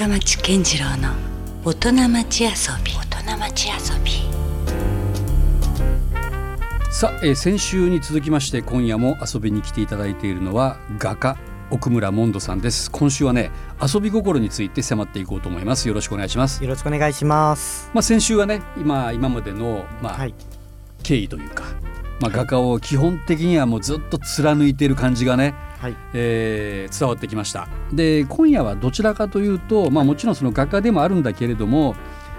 深町健次郎の大人町遊び。大人町遊び。さあ、えー先週に続きまして今夜も遊びに来ていただいているのは画家奥村モンドさんです。今週はね遊び心について迫っていこうと思います。よろしくお願いします。よろしくお願いします。まあ先週はね今今までのまあ、はい。経緯というかまあ画家を基本的にはもうずっと貫いている感じがね、はい。えー伝わってきましたで今夜はどちらかというと、まあ、もちろんその画家でもあるんだけれども、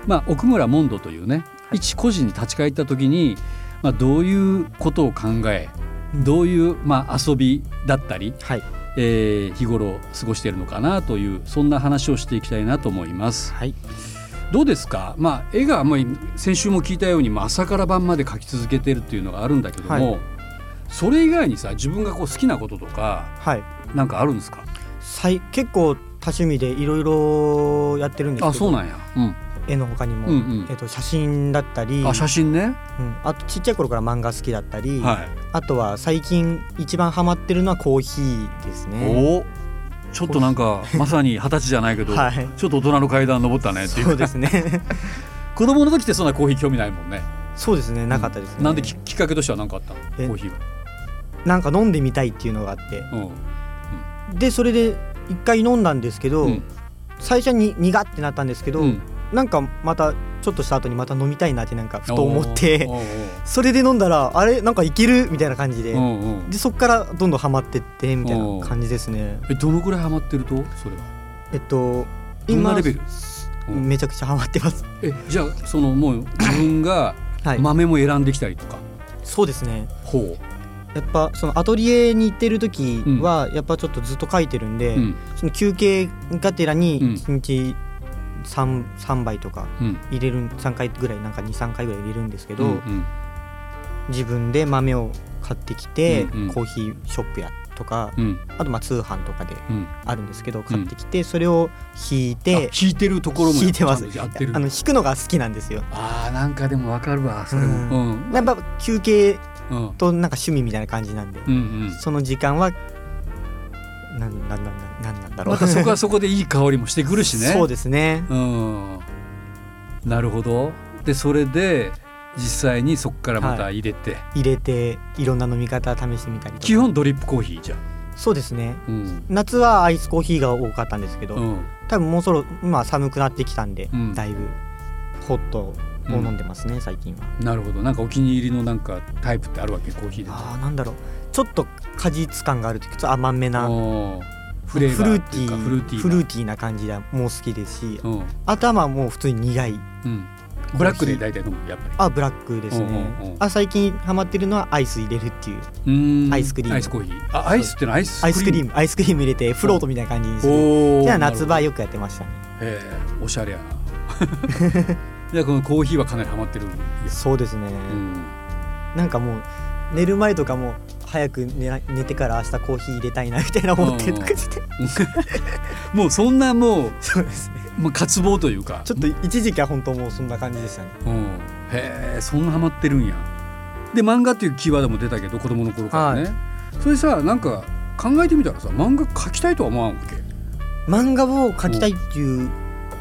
まあ、奥村モンドというね、はい一個人に立ち返った時に、まあ、どういうことを考えどういう、まあ、遊びだったり、はい。えー日頃過ごしているのかなというそんな話をしていきたいなと思います。はい。どうですか、まあ、絵がもう先週も聞いたようにまあ朝から晩まで描き続けてるっていうのがあるんだけども、はそれ以外にさ自分がこう好きなこととかはい。なんかあるんですか？さい結構多趣味でいろいろやってるんですけど。あそうなんや、うん絵の他にも、うんうんえっと写真だったり、あ写真ね、うん、あとちっちゃい頃から漫画好きだったり、はいあとは最近一番ハマってるのはコーヒーですね。おおちょっとなんかまさに二十歳じゃないけど、はい。ちょっと大人の階段登ったねっていうそうですね。子供の時ってそんなコーヒー興味ないもんねそうですね。なかったですね。なんでききっかけとしては何かあったの？えコーヒーは、なんか飲んでみたいっていうのがあって、うん。でそれで一回飲んだんですけど、うん。最初に苦ってなったんですけど、うん。なんかまたちょっとした後にまた飲みたいなってなんかふと思って。それで飲んだらあれ？なんかいけるみたいな感じで、でそっからどんどんハマってってみたいな感じですね。えどのくらいハマってると？それは。えっとどんなレベル？うん。めちゃくちゃハマってます。えじゃあそのもう自分がはい、豆も選んできたりとか、そうですね。ほやっぱそのアトリエに行ってる時はやっぱちょっとずっと書いてるんで、う、うん。その休憩がてらうん。に1日 3, 3杯とかうん。入れる3回ぐらいなんか23回ぐらい入れるんですけど、うんうん。自分で豆を買ってきて、うんうん。コーヒーショップやとかうん。あとまあ通販とかでうん。あるんですけど買ってきてそれを引いて、あ弾いてるところも引いてます。あの引くのが好きなんですよ。あーなんかでもわかるわそれも。うん。やっぱ休憩うんとなんか趣味みたいな感じなんで、うんうん。その時間はなんなんなんなんなんだろう。またそこは そこでいい香りもしてくるしね。そうですね。うん。なるほど。でそれで実際にそこからまた入れて、入れていろんな飲み方試してみたり基本ドリップコーヒーじゃん。そうですね。うん。夏はアイスコーヒーが多かったんですけど、うん。多分もうそろ今寒くなってきたんで、うん。だいぶホットを飲んでますね、最近は。なるほど。なんかお気に入りのなんかタイプってあるわけ？コーヒーで。あーなんだろう。ちょっと果実感があると甘めなフレーフルーティーフルーティーな。フルーティーな感じでもう好きですしうん。あとはまあもう普通に苦い。うん。ブラックで大体飲むやっぱり。あブラックですね、うんうんうん。あ最近ハマってるのはアイス入れるっていう。うーん。アイスクリーム。アイスコーヒー。あアイスってのはアイスアイスクリーム？アイスクリーム入れてフロートみたいな感じにする。じゃあ夏場よくやってましたね。へえおしゃれやな じゃあこのコーヒーはかなりハマってるそうですね、うん。なんかもう寝る前とかも早く寝な寝てから明日コーヒー入れたいなみたいな思ってるとかして。もうそんなもう、そうです。ねまあ、渇望というか。ちょっと一時期は本当もうそんな感じでしたね。うん、へえそんなハマってるんや。で漫画っていうキーワードも出たけど子供の頃からね、はそれさなんか考えてみたらさ漫画描きたいとは思わんわけ？漫画を描きたいっていう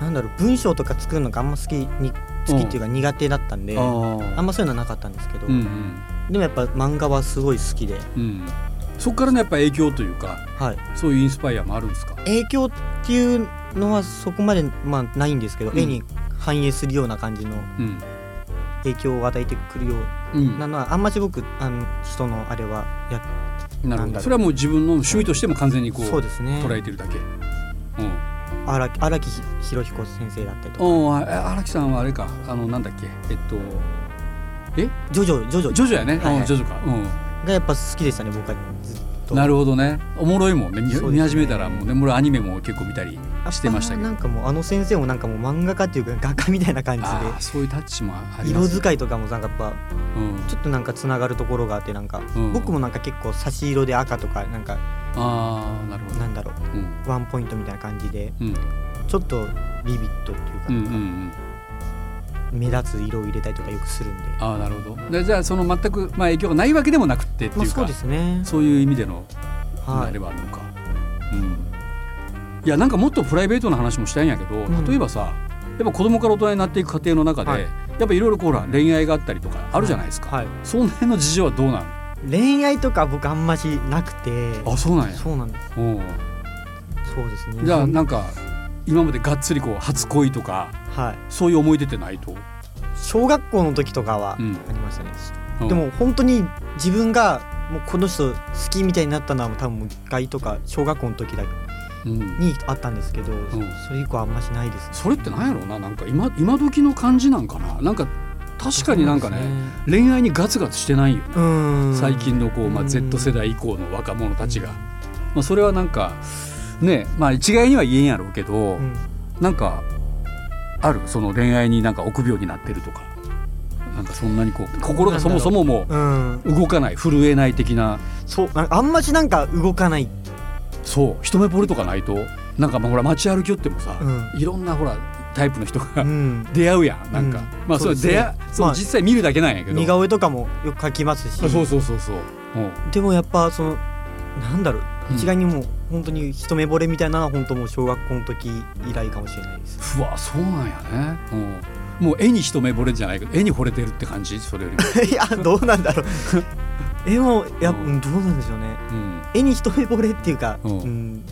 なんだろう文章とか作るのがあんま好きに好きっていうか苦手だったんでああんまそういうのはなかったんですけど、うんでもやっぱ漫画はすごい好きで、うんうん。そっからのやっぱ影響というかはい、そういうインスパイアもあるんですか？影響っていうのはそこまで、まあ、ないんですけど、うん。絵に反映するような感じのうん。影響を与えてくるようんうなのはあんまし僕あの人のあれはやなるほど。それはもう自分の趣味としても完全にこうそうですね。捉えてるだけ。うん荒木博彦先生だったりとか。荒木さんはあれか。あのなんだっけ。えっとジョジョジョジョ。ジョジョやね、はいはい。うんジョジョか、がやっぱ好きでしたね僕は。ずっと。うん、なるほどね。おもろいもんね。見始めたらもうねもうアニメも結構見たりしてましたけど。なんかもうあの先生もなんかもう漫画家っていうか画家みたいな感じああそういうタッチもありでます色使いとかもなんかやっぱうん、ちょっとなんかつながるところがあってなんか、うん。僕もなんか結構差し色で赤とかなんかああなるほど。なんだろう。うん。ワンポイントみたいな感じでうん。ちょっとビビットっていうか、うんうんうん。目立つ色を入れたりとかよくするんで。ああなるほど。でじゃあその全く、まあ、影響がないわけでもなくってっていうか、まあそうですね。そういう意味での、はい。あれはあるのか、うん、いやなんかもっとプライベートな話もしたいんやけど、ん。例えばさやっぱ子供から大人になっていく過程の中で、はい。やっぱいろいろこうほら恋愛があったりとかあるじゃないですか、はい。その辺の事情はどうなの？恋愛とか僕あんましなくて。あそうなんや。そうなんです。う。んそうですね。じゃあなんか今までがっつりこう初恋とかはい。そういう思い出ってないと、小学校の時とかはあうん。りましたね、うん。でも本当に自分がもうこの人好きみたいになったのは多分もう一回とか小学校の時だけうん、にあったんですけど、ん。それ以降あんましないですね。それってなんやろうな。なんか今今時の感じなんかな。なんか確かになんかねそう恋愛にガツガツしてないよ。ね最近のこう、まあ、うん。Z 世代以降の若者たちが、まあ、それはなんかねまあ一概には言えんやろうけど、うん。なんかある？その恋愛になんか臆病になってるとか。なんかそんなにこう心がそもそももうん。う動かない震えない的な。そう。あんましなんか動かない、そう。一目惚れとかないと。なんかまあほら街歩きよってもさ、うん。いろんなほらタイプの人が、うん、出会うやんなんか、うん。まあそれ出会そう、まあ実際見るだけなんやけど。似顔絵とかもよく描きますし。あそうそうそうそう、うん。でもやっぱそのなんだろう。うん。一概にもう本当に一目惚れみたいなのは本当もう小学校の時以来かもしれないです。うわそうなんやね、うん、もう絵に一目惚れじゃないけど絵に惚れてるって感じ？それよりも、いやどうなんだろう。絵もやううんどうなんでしょうね。うん。絵に一目惚れっていうかうん。うん。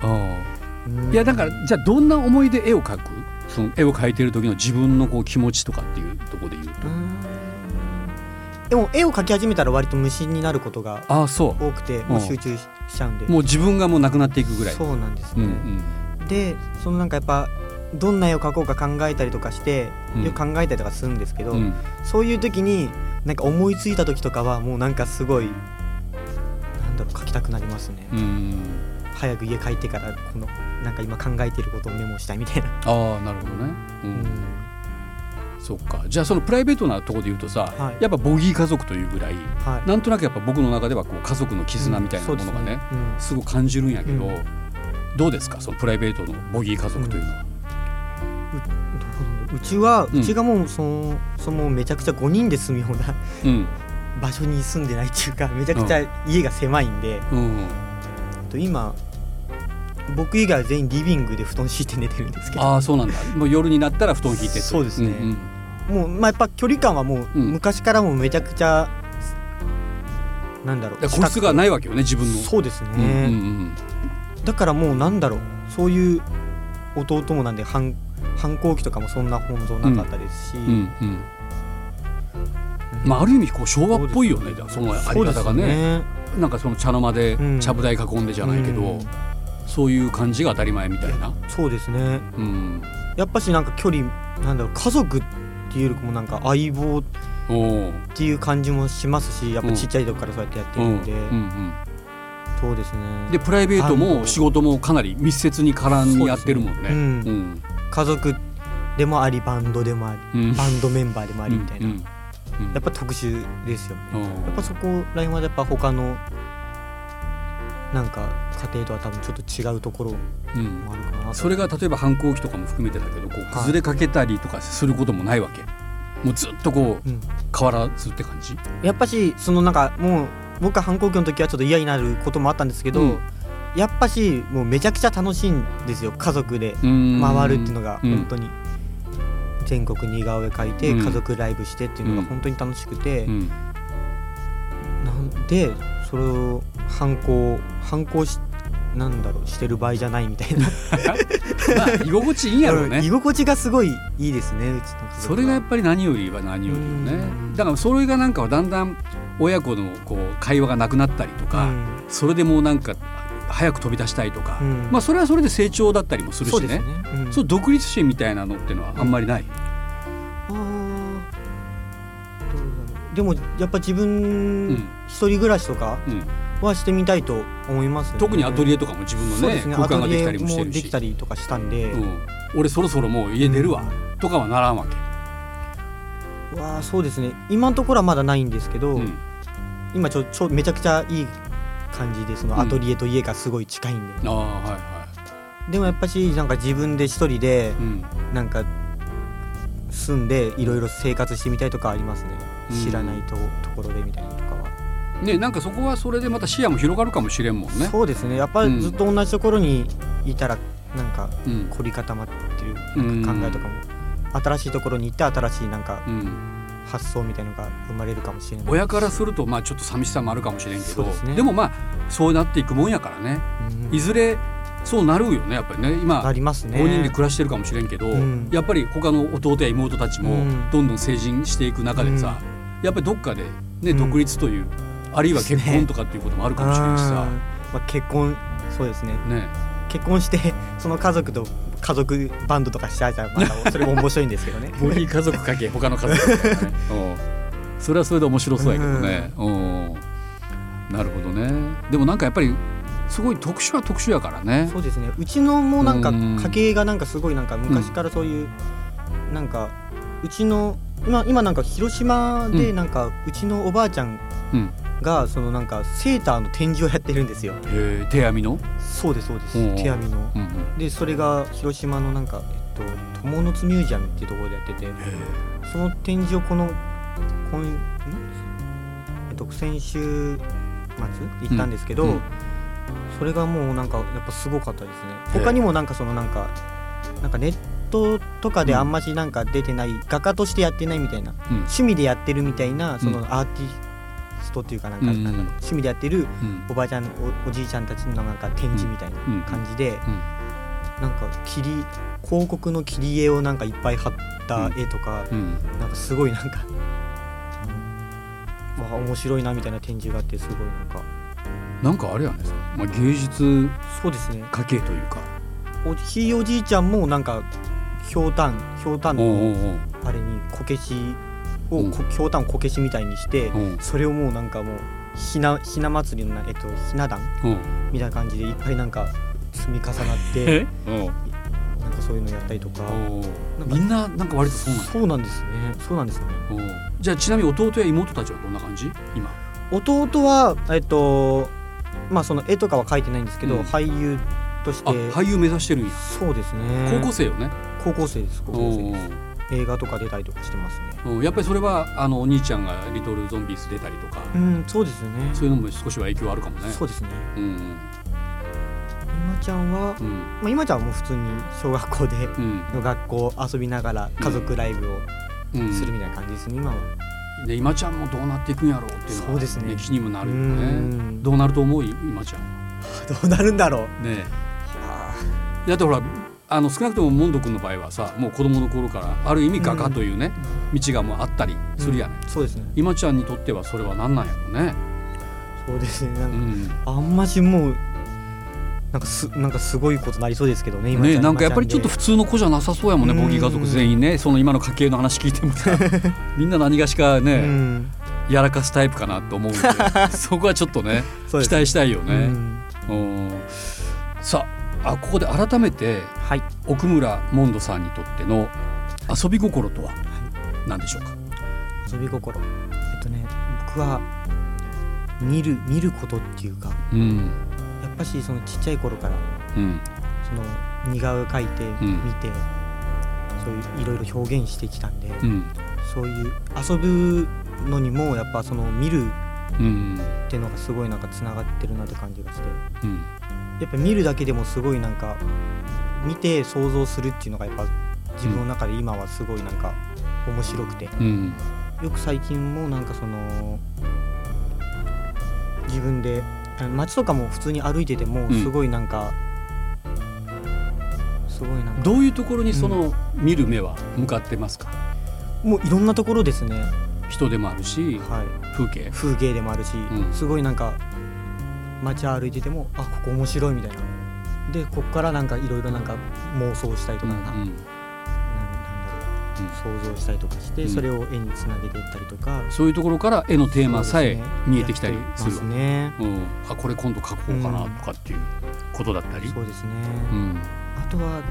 あう？んあいやだからじゃあどんな思いで絵を描く？その絵を描いてる時の自分のこう気持ちとかっていうところで言うと、うん。でも絵を描き始めたら割と無心になることがああそ多くてもう集中ししちゃうんで。うもう自分がもうなくなっていくぐらい。そうなんです。うんうねん。でそのなんかやっぱどんな絵を描こうか考えたりとかしてうん。よく考えたりとかするんですけど、うん。そういう時になんか思いついた時とかはもうなんかすごいなんだろう描きたくなりますね、うん早く家帰ってからこのなんか今考えていることをメモしたいみたいな、ああなるほどね、ううん。んそっか。じゃあそのプライベートなところで言うとさ、はい。やっぱボギー家族というぐらいはい。なんとなくやっぱ僕の中ではこう家族の絆みたいなものがね,、うん。すごく感じるんやけど、うん。どうですか？そのプライベートのボギー家族というのは。どうちは、うん。うちがもうそのそのめちゃくちゃ5人で住むようなうん。場所に住んでないっていうかめちゃくちゃ家が狭いんで、うん。と今僕以外は全員リビングで布団敷いて寝てるんですけど。ああそうなんだ。もう夜になったら布団引いてとそうですね。んん。もう、まあ、やっぱ距離感はもううん。昔からもうめちゃくちゃ、なんだろう個室がないわけよね自分の。そうですね、うんうんだからもうなんだろうそういう弟もなんで反反抗期とかもそんな本像なかったですし、うんうん。うんまあある意味こう昭和っぽいよねそのあり方がね。なんかその茶の間でうん。ちゃぶ台囲んでじゃないけど、うんそういう感じが当たり前みたいな。そうですね。うん、やっぱしなんか距離なんだろう家族っていうよりもなんか相棒っていう感じもしますしやっぱちっちゃい時からそうやってやってうんるんで、うん。うん。そうですね。でプライベートも仕事もかなり密接に絡んにやってるもんね。そうですね。うん。家族でもありバンドでもありうん。バンドメンバーでもありみたいな、うん。うん。うん。やっぱ特殊ですよね。うん。やっぱそこら辺はやっぱ他のなんか家庭とは多分ちょっと違うところうんもあるかなと。それが例えば反抗期とかも含めてだけどこう崩れかけたりとかすることもないわけ、もうずっとこううん。変わらずって感じ？やっぱしそのなんかもう僕は反抗期の時はちょっと嫌になることもあったんですけど、うん。やっぱしもうめちゃくちゃ楽しいんですよ家族で。回回るっていうのがうん。本当に、全国似顔絵描いてうん。家族ライブしてっていうのうん。が本当に楽しくて、うん。なんでそれを反抗反抗しなんだろうしてる場合じゃないみたいな。まあ居心地いいんやろうね。うん居心地がすごいいいですねうちのそれがやっぱり何よりは何よりよね。うん。だからそれがなんかだんだん親子のこう会話がなくなったりとか、うん。それでもうなんか早く飛び出したいとか、うん。まあそれはそれで成長だったりもするしね。ね。うん。そう独立心みたいなのってのはあんまりない、でもやっぱ自う分ん。一人暮らしとかうんはしてみたいと思いますよね。特にアトリエとかも自分のねね。空間ができたりもしてるし。きたりとかしたんで、うん、俺そろそろもう家出るわ、とかはならんわけ、わあそうですね。今のところはまだないんですけど、うん。今ちょちょめちゃくちゃいい感じでそうん。のアトリエと家がすごい近いんで、ああはいはでもやっぱしなんか自分で一人でなんか住んでいろいろ生活してみたいとかありますね、うん。知らないとところでみたいなねなんかそこはそれでまた視野も広がるかもしれんもんね。そうですね。やっぱりずっと同じところにいたらなんかうん。凝り固まってるなんか考えとかも、新しいところに行って新しいなんかうん、発想みたいのが生まれるかもしれない。親からするとまあちょっと寂しさもあるかもしれんけど。ですね。でもまあそうなっていくもんやからね。うんいずれそうなるよねやっぱりね。今なりますね。5人で暮らしてるかもしれんけど、うん。やっぱり他の弟や妹たちもうん。どんどん成人していく中でさ、やっぱりどっかで、ね、うん。独立という、あるいは結婚とかっていうこともあるかもしれんしさ、うんまあ、結婚そうですね。ね、結婚して その家族と家族バンドとかしちゃったらまたそれも面白いんですけどね。ボディ家族かけ 他の家族とかね、うん。それはそれで面白そうやけどね、うん。なるほどね。でもなんかやっぱりすごい特殊は特殊やからね。そうですね。うちのもなんかうん。家系がなんかすごいなんか昔からそういう、なんかうちの今今なんか広島でうん。なんかうちのおばあちゃんうんがそのなんかセーターの展示をやってるんですよ。手編みの、そうですそうです。うんうん。手編みの。うんうん。でそれが広島のなんかえっと友の津ミュージアムっていうところでやってて。へその展示をこの今んえっと先週末？行ったんですけど、うんうん。それがもうなんかやっぱすごかったですね。他にもなんかそのなんかなんかネットとかであんましなんか出てない、画家としてやってないみたいなうん。趣味でやってるみたいなそうん。のアーティストっていうかなんか,、うん。うんなん。だろう趣味でやってるうん。おばあちゃんおおじいちゃんたちのなんか展示みたいうん。な感じで、なんか切り広告の切り絵をなんかいっぱい貼った絵とか、うん。なんかすごいなんか、わあ面白いなみたいな展示があってすごいなんか。なんかあれやね、まあ、芸術そうですね。家系というか。おひいおじいちゃんもなんかひょうたんひょうたんのあれにこけしを、ひょうたんをこけしみたいにして、うん。それをもうなんかもうひなひな祭りのなえっとひな壇うん。みたいな感じでいっぱいなんか積み重なってうん。なんかそういうのやったりとか。おうなんかみんななんか割とそうなんだそうなんですね。そうなんですよね。じゃあちなみに弟や妹たちはどんな感じ？今。弟はえっとまあその絵とかは描いてないんですけど、うん。俳優としてあ俳優目指してるんや。そうですね。高校生よね。高校生です高お校生うです映画とか出たりとかしてますね。おうやっぱりそれはあのお兄ちゃんが「リトル・ゾンビーズ」出たりとか。うんそうですね。そういうのも少しは影響あるかもね。そうですね。うん今ちゃんは、うん。まあ、今ちゃんはもう普通に小学校でうん。の学校遊びながら家族ライブをうん。するみたいな感じですね、今は。で今ちゃんもどうなっていくんやろうっていうのはそうですね。気にもなるようねん。どうなると思う？今ちゃん どうなるんだろう。ねだってほらあの少なくともモンド君の場合はさもう子供の頃からある意味画家というね、道がもうあったりするやね、うん。そうですね。今ちゃんにとってはそれは何なんやろうね、そうですね。なうん。ん、かあんましもうなんかすなんかすごいことなりそうですけどね今ねなんかやっぱりちょっと今普通の子じゃなさそうやもんねうん。ボギー家族全員ね。その今の家系の話聞いてもさ。みんな何がしかね、うん。やらかすタイプかなと思うんでそこはちょっとね期待したいようね、んうんさあここで改めてはい。奥村モンドさんにとっての遊び心とは何でしょうか、遊び心。えっとね僕は見る見ることっていうかうん。やっぱしそのちっちゃい頃からうん。その似顔絵描いてん。見て、そういういろいろ表現してきたんで、うん。そういう遊ぶのにもやっぱその見るうん。っていうのがすごいなんかつながってるなって感じがして。うんやっぱ見るだけでもすごいなんか見て想像するっていうのがやっぱ自分の中で今はすごいなんか面白くて。うん。よく最近もなんかその自分であ街とかも普通に歩いててもうん。すごいなんか、すごいなんか。どういうところにその見る目は向かってますか？もういろんなところですね、人でもあるしはい、風景。風景でもあるし、うん。すごいなんか街歩いててもあここ面白いみたいな。でこっからなんかいろいろなんか妄想したりとかなんか、なんなんだろう想像したりとかして、うん。それを絵につなげていったりとか、そういうところから絵のテーマさえ見えてきたりするすね。うん、あこれ今度描こうかなとかっていうことだったり、そうですね、うん。あとは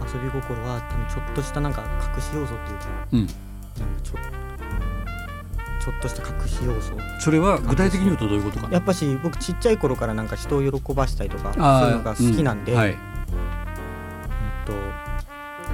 遊び心は多分ちょっとしたなんか隠し要素っていうかうん、なんかちょ,、ちょっとした隠し要素。それは具体的に言うとどういうことかな？やっぱし僕ちっちゃい頃からなんか人を喜ばしたりとかそういうのが好きなんで、うはい。えっと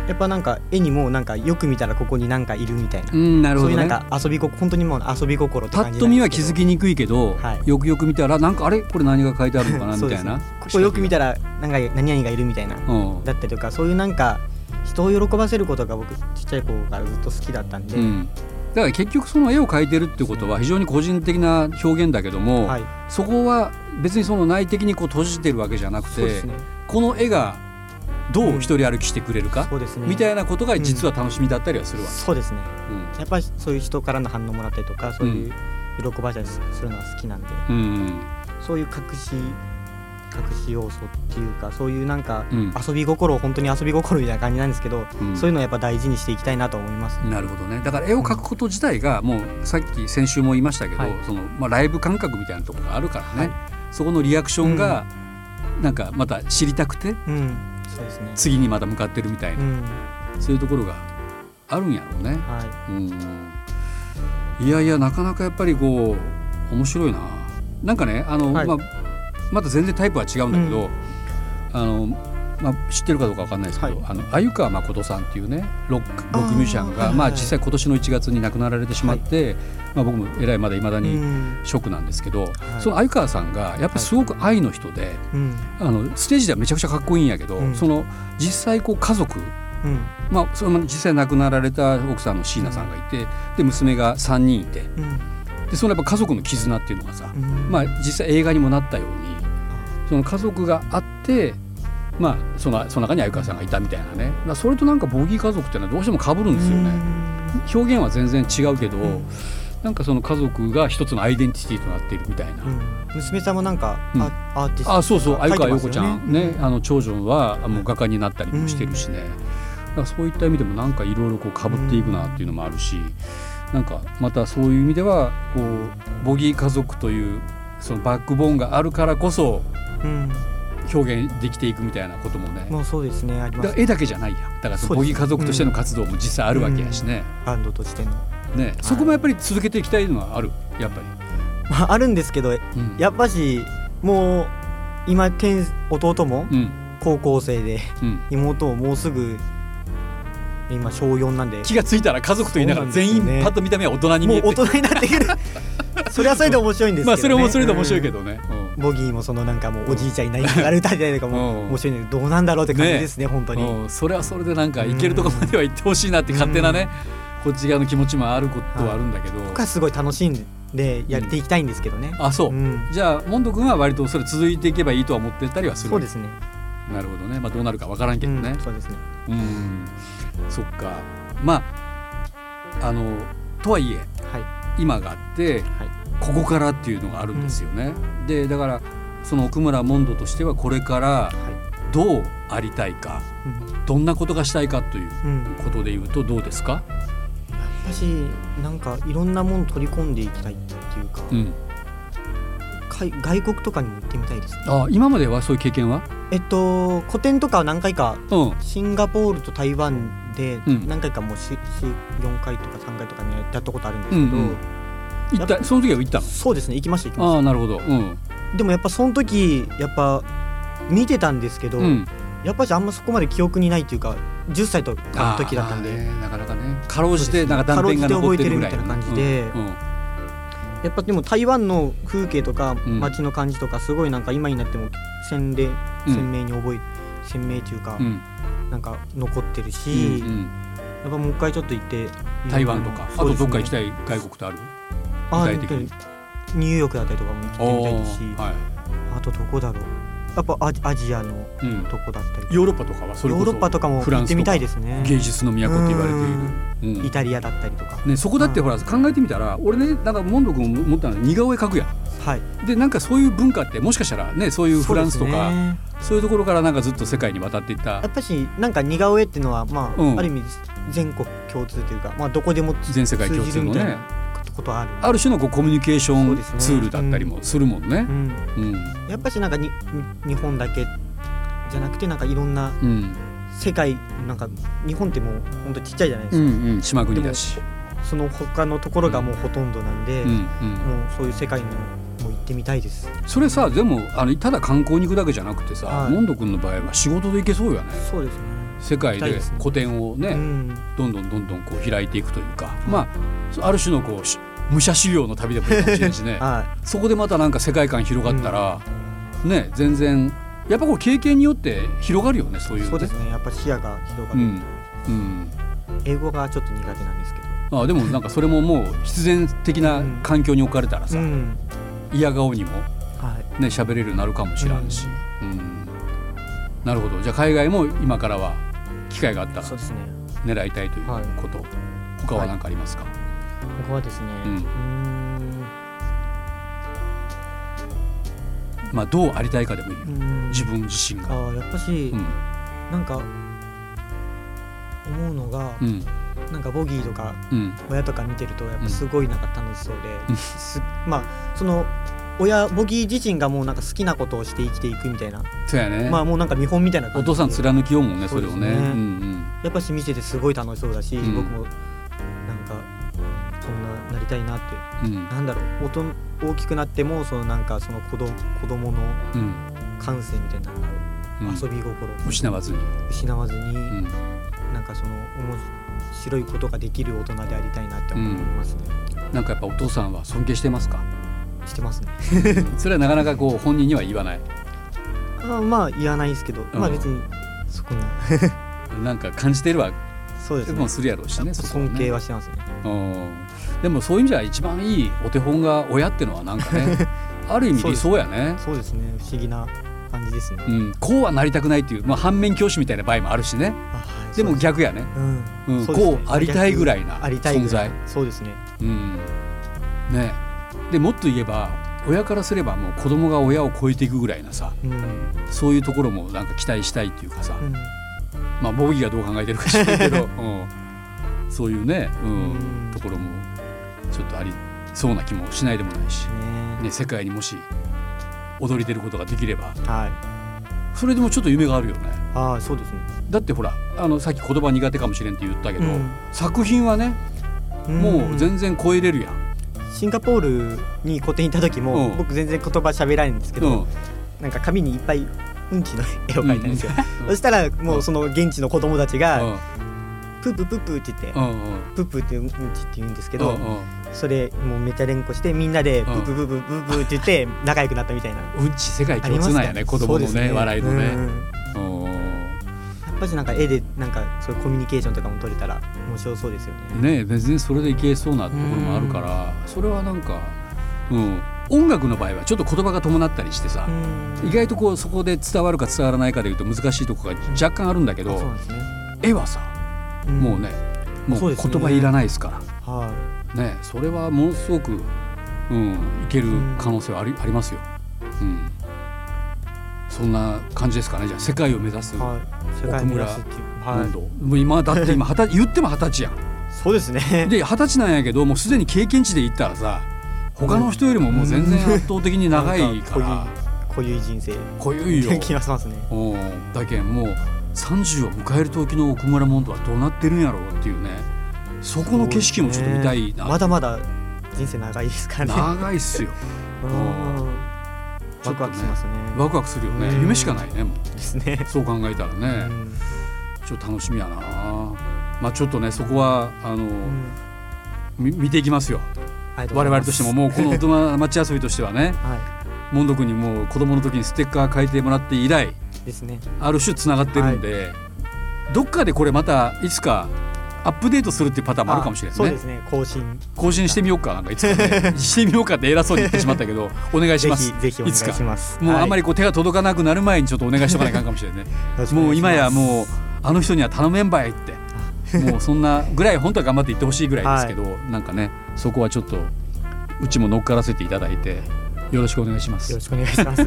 やっぱなんか絵にもなんかよく見たらここになんかいるみたいな、うんなるほど、ね、そういうなんか遊び心本当にもう遊び心ってパ感じッと見は気づききにくいけど、はい。よくよく見たらなんかあれ？これ何が書いてあるのかな？みたいな、ここよく見たらなんか何々がいるみたいなうん。だったりとかそういうなんか人を喜ばせることが僕ちっちゃい頃からずっと好きだったんで、うん、だから結局その絵を描いてるってことは非常に個人的な表現だけども、はい。そこは別にその内的にこう閉じてるわけじゃなくて、ね。この絵がどう一人歩きしてくれるか、そうですね。みたいなことが実は楽しみだったりはするわけ、そうですね。うん。やっぱりそういう人からの反応もらったりとかそういう喜ばせたりするのは好きなんで、うんうん。そういう隠し隠し要素っていうかそういうなんかうん。遊び心を本当に遊び心みたいな感じなんですけど、うん。そういうのをやっぱ大事にしていきたいなと思います。なるほどね。だから絵を描くこと自体がもうさっき先週も言いましたけど、はい。そのまあ、ライブ感覚みたいなところがあるからね、はい。そこのリアクションがなんかまた知りたくてうん、そうですね。次にまた向かってるみたいな、うん、そういうところがあるんやろうね。はうん。いやいやなかなかやっぱりこう面白いな。なんかねあの、はい。まあまた全然タイプは違うんだけど、あのまあ知ってるかどうかわかんないですけど、はい。あの鮎川誠さんっていうねロックロックミュージシャンがまあ実際今年の1月に亡くなられてしまって、まあ僕もえらいまだい。にうん、ショックなんですけど、い。その鮎川さんがやっぱりすごく愛の人で、うん、あのステージではめちゃくちゃかっこいいんやけど、うん。その実際こう家族うん、まあ、その実際亡くなられた奥さんの椎名さんがいてで娘が3人いてうん、でそのやっぱ家族の絆っていうのがさ、うん、まあ、実際映画にもなったようにその家族があって、まあ、そのその中に鮎川さんがいたみたいなね。それとなんかボギー家族っていうのはどうしても被るんですよね。表現は全然違うけど、うん。なんかその家族が一つのアイデンティティとなっているみたいな。うん、娘さんもなんか、うん。あアーティストあそうそう。鮎川陽子ちゃんね、うん。あの長女はもう画家になったりもしてるしね、だからそういった意味でもなんかいろいろこう被っていくなっていうのもあるし、なんかまたそういう意味ではこうボギー家族というそのバックボーンがあるからこそうん、表現できていくみたいなこともね、もうそうですねあります。絵だけじゃないやん。だからそのボギー家族としての活動も実際あるわけやしね,、バンドとしての、ね。そこもやっぱり続けていきたいのはある？やっぱまあ、あるんですけどり。うん。やっぱしもう今天弟もうん。高校生でうん、妹ももうすぐ今小4なんで。気がついたら家族と言いながら全員パッと見た目は大人に見えて。もう大人になってくる それはそれで面白いんですけど、ね、まあそれもそれで面白いけど、どね。うん。ボギーもそのなんかもうおじいちゃんになりながら歌ったりとかもうん。面白いんだけどどうなんだろうって感じですね本当に、うん。それはそれでなんかいけるとこまでは行ってほしいなって勝手なね、こっち側の気持ちもあることはあるんだけど、僕はすごい楽しんでやっていきたいんですけどね、あそう、うん。じゃあモンド君は割とそれ続いていけばいいとは思ってたりはするそうですね。なるほどね、まあ、どうなるかわからんけどね。うん、そうですね。うん。そっか。まああのとはいえはい。今があってはいここからっていうのがあるんですよね、でだからその奥村モンドとしてはこれからはどうありたいかいうん。どんなことがしたいかといううん。ことで言うとどうですか、私なんかいろんなもの取り込んでいきたいっていうか、うん、外国とかにも行ってみたいですね。あ今まではそういう経験は、えっと個展とかは何回かうん、シンガポールと台湾でうん。何回かもうし、し4回とか3回とかにやったことあるんですけど、うんうん行ったその時は行ったの？そうですね行きました行きましああなるほど。うん。たでもやっぱその時やっぱ見てたんですけど、うん。やっぱりあんまそこまで記憶にないっていうか10歳とかの時だったんで、なかなかね。かろうじてなんか断片が残ってるぐらいの。かろうじて覚えてるみたいな感じで。うんうん。やっぱでも台湾の風景とかうん。街の感じとかすごいなんか今になっても鮮明うん。鮮明に覚え、鮮明っていうか、うん。なんか残ってるし、うんうん。やっぱもう一回ちょっと行って台湾とか。あとどっか行きたいい外国とある？あ具体的に。ニューヨークだったりとかも行ってみたいですし、はい。あとどこだろう。やっぱアジアジアのうん。とこだったりヨーロッパとかはそれこそヨーロッパとかもフランスとか。行ってみたいですね。芸術の都って言われている。うん。イタリアだったりとか。ね、そこだってほら考えてみたら俺ねなんかモンド君思ったのは似顔絵描くやん。はい。でなんかそういう文化ってもしかしたらねそういうフランスとかそういうところからなんかずっと世界に渡っていった。やっぱしなんか似顔絵っていうのはまあ、うん。ある意味全国共通というかまあどこでも全世界共通のねことはある。ある種のこうコミュニケーションツールだったりもするもんね。やっぱしなんかにに日本だけじゃなくてなんかいろんなうん。世界なんか日本ってもうほんとちっちゃいじゃないですか、うんうん。島国だし。その他のところがもうほとんどなんで、うんうん。もうそういう世界にも行ってみたいです。それさでもあのただ観光に行くだけじゃなくてさ、はい。モンド君の場合は仕事で行けそうよね。そうですね世界で古典をね、どんどんどんどんこう開いていくというか、まあある種のこう武者修行の旅でもいいかもしれないしね、はい、そこでまたなんか世界観広がったら、ね全然やっぱこう経験によって広がるよねそういう、ね、そうですね。やっぱ視野が広がる、う。ん。うん、英語がちょっと苦手なんですけど。あでもなんかそれももう必然的な環境に置かれたらさ、うん、嫌顔にもね喋、はい、れるようになるかもしれんし、うん、なるほど。じゃあ海外も今からは機会があったら狙いたいということ、はい、他は何かありますか、はい、他はですね、うん。まあ、どうありたいかでもいいよ。自分自身が。あやっぱし、うん、なんか思うのが、うん、なんかボギーとか、親とか見てるとやっぱすごいなんか楽しそうで、うん、まあその親ボギー自身がもうなんか好きなことをして生きていくみたいな。そうやね。まあもうなんか見本みたいなお父さん貫きようもんねそれをね、ねうんうん、やっぱし見ててすごい楽しそうだし、僕もなんかそんななりたいなって、うん、なんだろう大きくなってもそのなんかその子供子供の感性みたいな、うん、遊び心。失わずに。失わずに、うん、なんかその面白いことができる大人でありたいなって思いますね、うん、なんかやっぱお父さんは尊敬してますか？してますね。それはなかなかこう本人には言わない。あまあ言わないですけど、まあ別にそこに。なんか感じてるわ。そうです、ね、もするやろうしね尊敬はしてますね。でもそういう意味じゃ一番いいお手本が親っていうのはなんかね ある意味理想やね。そうです。ね。不思議な感じですね、うん、こうはなりたくないっていう、まあ、反面教師みたいな場合もあるしね、はい、でも逆やね,、うん。うん、こうありたいぐらいな存在。そうですね,、うん、ねでもっと言えば親からすればもう子供が親を超えていくぐらいなさ、うん、そういうところもなんか期待したいっていうかさ、うん、まあボギーがどう考えてるか知らないけど、うん、そういうね、うん、ところもちょっとありそうな気もしないでもないし、ね、世界にもし踊り出ることができれば、はい、それでもちょっと夢があるよね。あそうですね。だってほらあのさっき言葉苦手かもしれんって言ったけど、うん、作品はねもう全然超えれるやん。シンガポールに個展行った時も、うん、僕全然言葉喋らないんですけど、うん、なんか紙にいっぱいうんちの絵を描いたんですよ、うん、そしたらもうその現地の子供たちが「プープープープー」って言って「プープー」ってうんちって言うんですけどそれもうめっちゃ連呼してみんなで「プープープープープープー」って言って仲良くなったみたいな。うん。ち世界共通なん。やね子供のね笑いのね。ぱりなんか絵でなんかそういうコミュニケーションとかも取れたら面白そうですよね。ね別にそれでいけそうなところもあるからそれはなんか、うん、音楽の場合はちょっと言葉が伴ったりしてさ意外とこうそこで伝わるか伝わらないかでいうと難しいところが若干あるんだけど、ね、絵はさもうねもう言葉いらないですから、はい、ね、それはものすごく、うん、いける可能性はあり,、ありますよ。うんそんな感じですかね。じゃあ世界を目指す奥村温度、もう今だって今言っても二十歳やん。そうですね。で二十歳なんやけどもうすでに経験値で言ったらさ他の人よりももう全然圧倒的に長いから。濃ゆい人生。濃ゆいよ。気がしますね。だけんもう30を迎える時の奥村モンドはどうなってるんやろうっていうね。そこの景色もちょっと見たいな、ね、まだまだ人生長いですからね。長いっすよ ワクワクしますね。ワクワクするよね。夢しかないねもう。ですね。そう考えたらね。ちょっと楽しみやな。まあちょっとねそこはあの、見ていきますよ。我々としてももうこの大人町遊びとしてはね、はい、モンド君にもう子供の時にステッカー書いてもらって以来ですね。ある種つながってるんで、はい、どっかでこれまたいつかアップデートするっていうパターンもあるかもしれないね。そうですね。更新。更新してみようかなんかいつかね してみようかって偉そうに言ってしまったけどお願いします。ぜひお願いします。もうあんまりこう手が届かなくなる前にちょっとお願いしとかないかんかもしれないね。もう今やもうあの人には頼めんばいって。もうそんなぐらい本当は頑張っていってほしいぐらいですけど、はい、なんかねそこはちょっとうちも乗っからせていただいてよろしくお願いします。よろしくお願いします。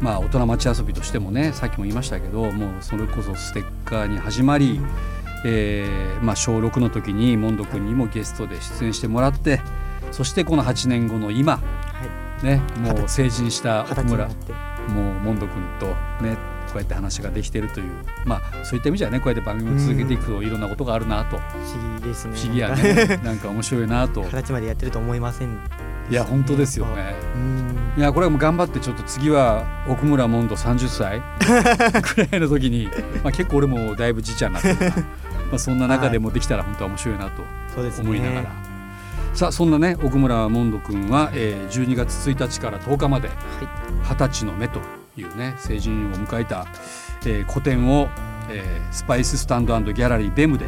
まあ大人町遊びとしてもねさっきも言いましたけどもうそれこそステッカーに始まり、えーまあ、小6の時にモンド君にもゲストで出演してもらってそしてこの8年後の今、はい、ね、もう成人した奥村もうモンド君とねこうやって話ができてるというまあそういった意味じゃねこうやって番組を続けていくといろんなことがあるなと。不思議ですね。不思議やね。なんか面白いなと。形までやってると思いませんでいや本当ですよね。いやこれはもう頑張ってちょっと次は奥村モンド30歳くらいの時に、まあ、結構俺もだいぶじいちゃんになってるまあそんな中でもできたら本当は面白いなと思いながら、はいね、さあそんなね奥村モンド君は、えー、12月1日から10日まで「二十歳の目」というね成人を迎えた、えー、個展を、えー、スパイススタンドギャラリーベムで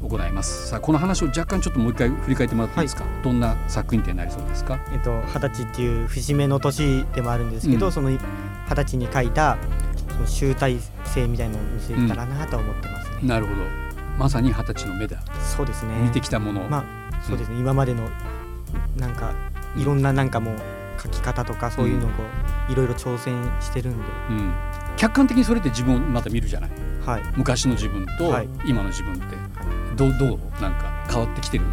行います。さあこの話を若干ちょっともう一回振り返ってもらっていいですか、はい、どんな作品展になりそうですか？えっと二十歳っていう節目の年でもあるんですけど、うん、その二十歳に書いたその集大成みたいなのを見せたらなと思ってますね、うん、なるほどまさに二十歳の目だそうですね。見てきたものまあそうですね、うん、今までのなんかいろんななんかもう書き方とかそういうのをいろいろ挑戦してるんで、うん、客観的にそれって自分をまた見るじゃない、はい、昔の自分と今の自分って、どうどうなんか変わってきてる？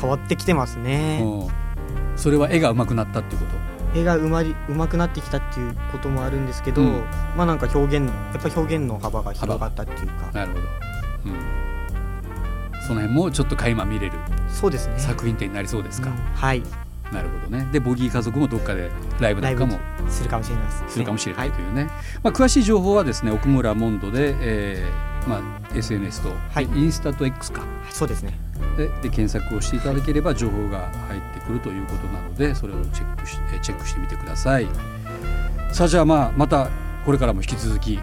変わってきてますね、うん、それは絵が上手くなったっていうこと？絵がうまり上手くなってきたっていうこともあるんですけど、うん、まあなんか表現やっぱ表現の幅が広がったっていうか。なるほど、うん、その辺もちょっと垣間見れるそうですね。作品展になりそうですか、はい。なるほどね。でボギー家族もどっかでライブなんかもするかもしれないです、ね、するかもしれないというね、はい、まあ、詳しい情報はですね奥村モンドで、えーまあ、SNS と、はい、インスタと X か。そうですね。でで検索をしていただければ情報が入ってくるということなのでそれをチェックしチェックしてみてください。さあじゃあまあまたこれからも引き続き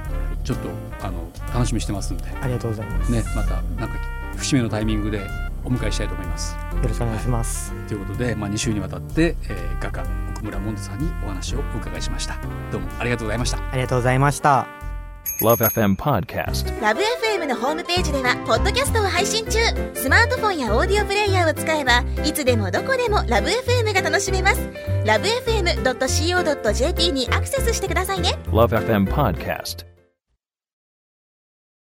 ちょっとあの楽しみしてますんでありがとうございますねまたなんか節目のタイミングでお迎えしたいと思います。よろしくお願いします。はい、ということで、まあ、2週にわたって、えー、画家奥村モンドさんにお話をお伺いしました。どうもありがとうございました。ありがとうございました。LoveFM Podcast LoveFM のホームページではポッドキャストを配信中スマートフォンやオーディオプレイヤーを使えばいつでもどこでも LoveFM が楽しめます LoveFM.co.jp にアクセスしてくださいね LoveFM Podcast